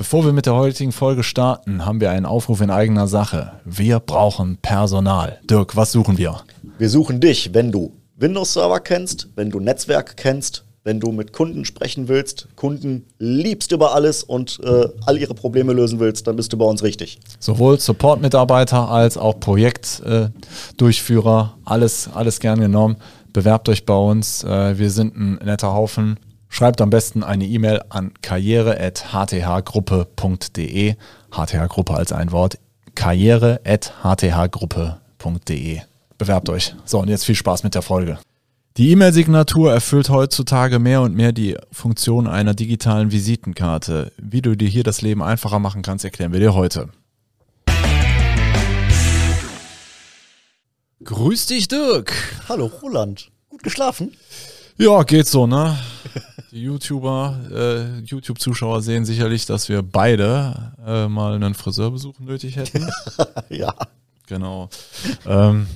Bevor wir mit der heutigen Folge starten, haben wir einen Aufruf in eigener Sache. Wir brauchen Personal. Dirk, was suchen wir? Wir suchen dich, wenn du Windows-Server kennst, wenn du Netzwerk kennst, wenn du mit Kunden sprechen willst, Kunden liebst über alles und äh, all ihre Probleme lösen willst, dann bist du bei uns richtig. Sowohl Support-Mitarbeiter als auch Projektdurchführer, äh, alles, alles gern genommen. Bewerbt euch bei uns. Äh, wir sind ein netter Haufen. Schreibt am besten eine E-Mail an karriere.hthgruppe.de. HTH-Gruppe als ein Wort. karriere.hthgruppe.de. Bewerbt euch. So, und jetzt viel Spaß mit der Folge. Die E-Mail-Signatur erfüllt heutzutage mehr und mehr die Funktion einer digitalen Visitenkarte. Wie du dir hier das Leben einfacher machen kannst, erklären wir dir heute. Grüß dich, Dirk. Hallo, Roland. Gut geschlafen? Ja, geht so, ne? Die YouTuber, äh, YouTube-Zuschauer sehen sicherlich, dass wir beide äh, mal einen Friseurbesuch nötig hätten. ja. Genau. Ähm,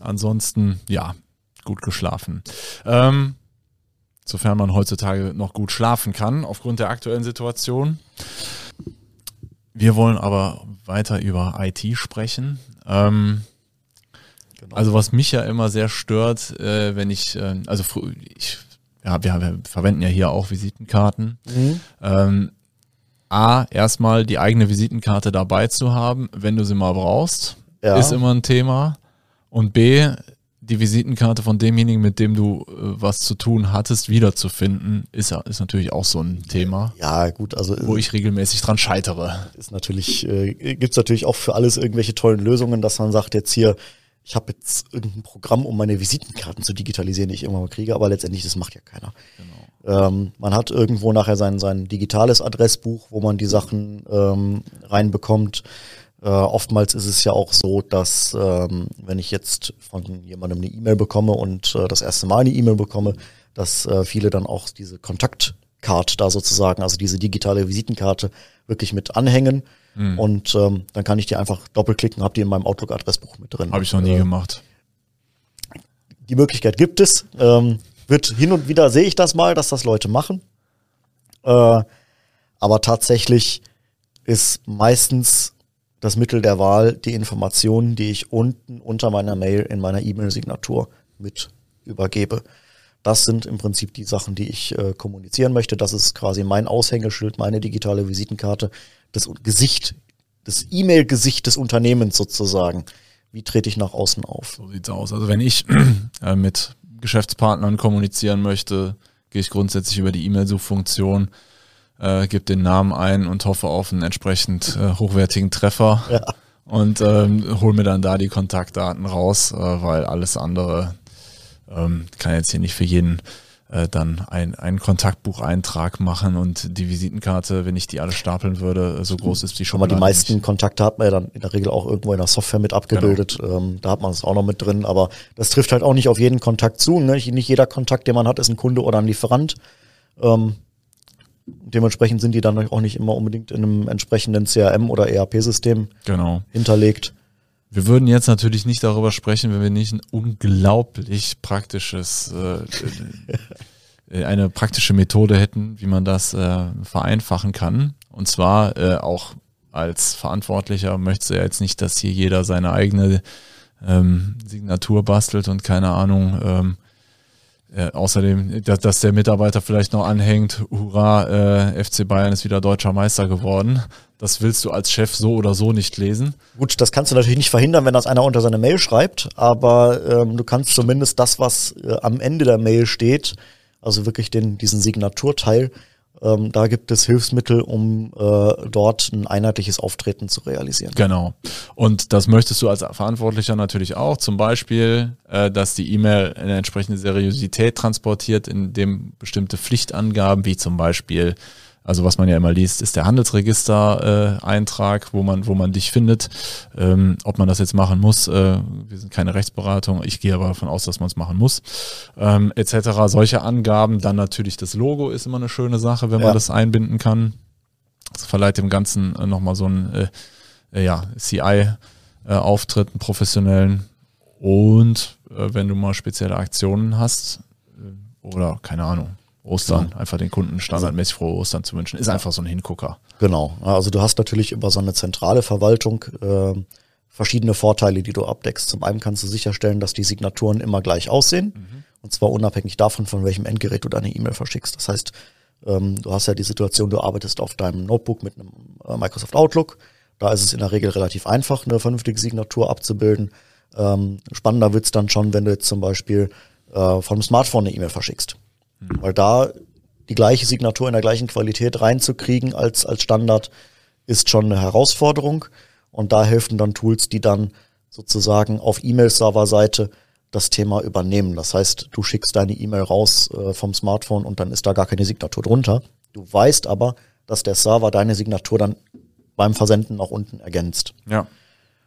ansonsten, ja, gut geschlafen. Ähm, sofern man heutzutage noch gut schlafen kann, aufgrund der aktuellen Situation. Wir wollen aber weiter über IT sprechen. Ähm, genau. Also was mich ja immer sehr stört, äh, wenn ich, äh, also ich ja, wir, wir verwenden ja hier auch Visitenkarten. Mhm. Ähm, A, erstmal die eigene Visitenkarte dabei zu haben, wenn du sie mal brauchst, ja. ist immer ein Thema. Und B, die Visitenkarte von demjenigen, mit dem du äh, was zu tun hattest, wiederzufinden, ist, ist natürlich auch so ein Thema. Ja, gut, also. Wo ich regelmäßig dran scheitere. Ist natürlich, äh, gibt es natürlich auch für alles irgendwelche tollen Lösungen, dass man sagt, jetzt hier, ich habe jetzt irgendein Programm, um meine Visitenkarten zu digitalisieren, die ich irgendwann mal kriege, aber letztendlich, das macht ja keiner. Genau. Ähm, man hat irgendwo nachher sein, sein digitales Adressbuch, wo man die Sachen ähm, reinbekommt. Äh, oftmals ist es ja auch so, dass ähm, wenn ich jetzt von jemandem eine E-Mail bekomme und äh, das erste Mal eine E-Mail bekomme, dass äh, viele dann auch diese Kontaktcard da sozusagen, also diese digitale Visitenkarte wirklich mit anhängen Mhm. Und ähm, dann kann ich die einfach doppelklicken, habe die in meinem Outlook-Adressbuch mit drin. Habe ich noch nie äh, gemacht. Die Möglichkeit gibt es. Ähm, wird hin und wieder sehe ich das mal, dass das Leute machen. Äh, aber tatsächlich ist meistens das Mittel der Wahl die Informationen, die ich unten unter meiner Mail in meiner E-Mail-Signatur mit übergebe. Das sind im Prinzip die Sachen, die ich äh, kommunizieren möchte. Das ist quasi mein Aushängeschild, meine digitale Visitenkarte das Gesicht, das E-Mail-Gesicht des Unternehmens sozusagen. Wie trete ich nach außen auf? So sieht's aus. Also wenn ich äh, mit Geschäftspartnern kommunizieren möchte, gehe ich grundsätzlich über die E-Mail-Suchfunktion, äh, gebe den Namen ein und hoffe auf einen entsprechend äh, hochwertigen Treffer. Ja. Und ähm, hole mir dann da die Kontaktdaten raus, äh, weil alles andere ähm, kann jetzt hier nicht für jeden äh, dann ein, einen Kontaktbucheintrag machen und die Visitenkarte, wenn ich die alle stapeln würde, so groß ist die schon. Aber die meisten nicht. Kontakte hat man ja dann in der Regel auch irgendwo in der Software mit abgebildet. Genau. Ähm, da hat man es auch noch mit drin, aber das trifft halt auch nicht auf jeden Kontakt zu. Ne? Nicht jeder Kontakt, den man hat, ist ein Kunde oder ein Lieferant. Ähm, dementsprechend sind die dann auch nicht immer unbedingt in einem entsprechenden CRM oder ERP-System genau. hinterlegt. Wir würden jetzt natürlich nicht darüber sprechen, wenn wir nicht ein unglaublich praktisches, äh, äh, eine praktische Methode hätten, wie man das äh, vereinfachen kann. Und zwar äh, auch als Verantwortlicher möchte ja jetzt nicht, dass hier jeder seine eigene ähm, Signatur bastelt und keine Ahnung, ähm, äh, außerdem, dass, dass, der Mitarbeiter vielleicht noch anhängt, hurra, äh, FC Bayern ist wieder deutscher Meister geworden. Das willst du als Chef so oder so nicht lesen. Gut, das kannst du natürlich nicht verhindern, wenn das einer unter seine Mail schreibt, aber ähm, du kannst zumindest das, was äh, am Ende der Mail steht, also wirklich den, diesen Signaturteil, ähm, da gibt es Hilfsmittel, um äh, dort ein einheitliches Auftreten zu realisieren. Genau. Und das möchtest du als Verantwortlicher natürlich auch. Zum Beispiel, äh, dass die E-Mail eine entsprechende Seriosität transportiert, in dem bestimmte Pflichtangaben, wie zum Beispiel also was man ja immer liest, ist der Handelsregister-Eintrag, äh, wo man, wo man dich findet. Ähm, ob man das jetzt machen muss, äh, wir sind keine Rechtsberatung, ich gehe aber davon aus, dass man es machen muss, ähm, etc. Solche Angaben, dann natürlich das Logo ist immer eine schöne Sache, wenn man das einbinden kann. Das verleiht dem Ganzen äh, nochmal so einen äh, äh ja, CI-Auftritt, äh, einen professionellen. Und äh, wenn du mal spezielle Aktionen hast, äh, oder keine Ahnung, Ostern, ja. einfach den Kunden standardmäßig frohe Ostern zu wünschen, ist einfach so ein Hingucker. Genau. Also du hast natürlich über so eine zentrale Verwaltung äh, verschiedene Vorteile, die du abdeckst. Zum einen kannst du sicherstellen, dass die Signaturen immer gleich aussehen. Mhm. Und zwar unabhängig davon, von welchem Endgerät du deine E-Mail verschickst. Das heißt, ähm, du hast ja die Situation, du arbeitest auf deinem Notebook mit einem äh, Microsoft Outlook. Da ist es in der Regel relativ einfach, eine vernünftige Signatur abzubilden. Ähm, spannender wird's dann schon, wenn du jetzt zum Beispiel äh, vom Smartphone eine E-Mail verschickst. Mhm. Weil da die gleiche Signatur in der gleichen Qualität reinzukriegen als, als Standard ist schon eine Herausforderung. Und da helfen dann Tools, die dann sozusagen auf E-Mail-Server-Seite das Thema übernehmen. Das heißt, du schickst deine E-Mail raus äh, vom Smartphone und dann ist da gar keine Signatur drunter. Du weißt aber, dass der Server deine Signatur dann beim Versenden nach unten ergänzt. Ja.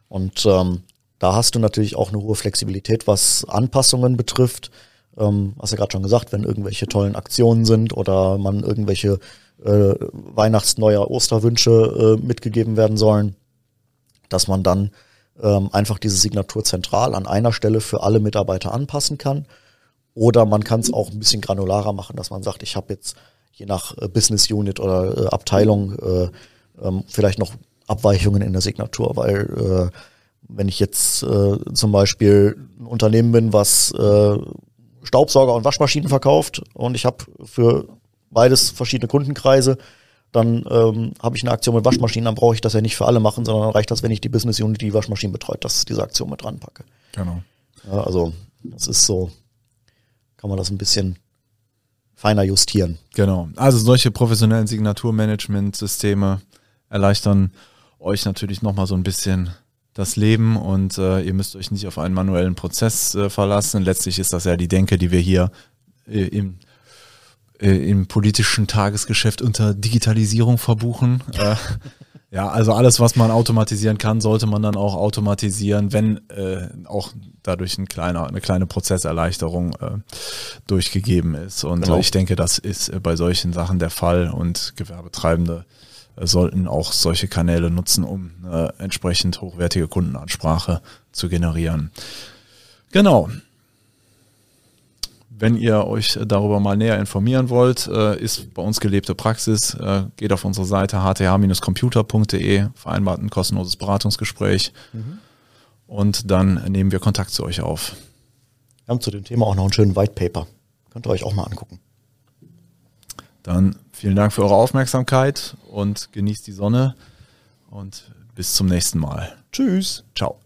Und ähm, da hast du natürlich auch eine hohe Flexibilität, was Anpassungen betrifft. Ähm, hast ja gerade schon gesagt, wenn irgendwelche tollen Aktionen sind oder man irgendwelche äh, Weihnachts-, Neuer-, Osterwünsche äh, mitgegeben werden sollen, dass man dann ähm, einfach diese Signatur zentral an einer Stelle für alle Mitarbeiter anpassen kann. Oder man kann es auch ein bisschen granularer machen, dass man sagt, ich habe jetzt je nach äh, Business Unit oder äh, Abteilung äh, ähm, vielleicht noch Abweichungen in der Signatur, weil äh, wenn ich jetzt äh, zum Beispiel ein Unternehmen bin, was äh, Staubsauger und Waschmaschinen verkauft und ich habe für beides verschiedene Kundenkreise, dann ähm, habe ich eine Aktion mit Waschmaschinen, dann brauche ich das ja nicht für alle machen, sondern dann reicht das, wenn ich die Business Unit, die Waschmaschinen betreut, dass diese Aktion mit dran packe. Genau. Ja, also das ist so, kann man das ein bisschen feiner justieren. Genau. Also solche professionellen Signaturmanagement-Systeme erleichtern euch natürlich nochmal so ein bisschen das Leben und äh, ihr müsst euch nicht auf einen manuellen Prozess äh, verlassen. Letztlich ist das ja die Denke, die wir hier äh, im, äh, im politischen Tagesgeschäft unter Digitalisierung verbuchen. Äh, ja, also alles, was man automatisieren kann, sollte man dann auch automatisieren, wenn äh, auch dadurch ein kleiner, eine kleine Prozesserleichterung durchgegeben ist. Und genau. ich denke, das ist bei solchen Sachen der Fall und Gewerbetreibende sollten auch solche Kanäle nutzen, um eine entsprechend hochwertige Kundenansprache zu generieren. Genau. Wenn ihr euch darüber mal näher informieren wollt, äh, ist bei uns gelebte Praxis. Äh, geht auf unsere Seite hth-computer.de, vereinbart ein kostenloses Beratungsgespräch mhm. und dann nehmen wir Kontakt zu euch auf. Wir haben zu dem Thema auch noch einen schönen White Paper. Könnt ihr euch auch mal angucken. Dann vielen Dank für eure Aufmerksamkeit und genießt die Sonne und bis zum nächsten Mal. Tschüss. Ciao.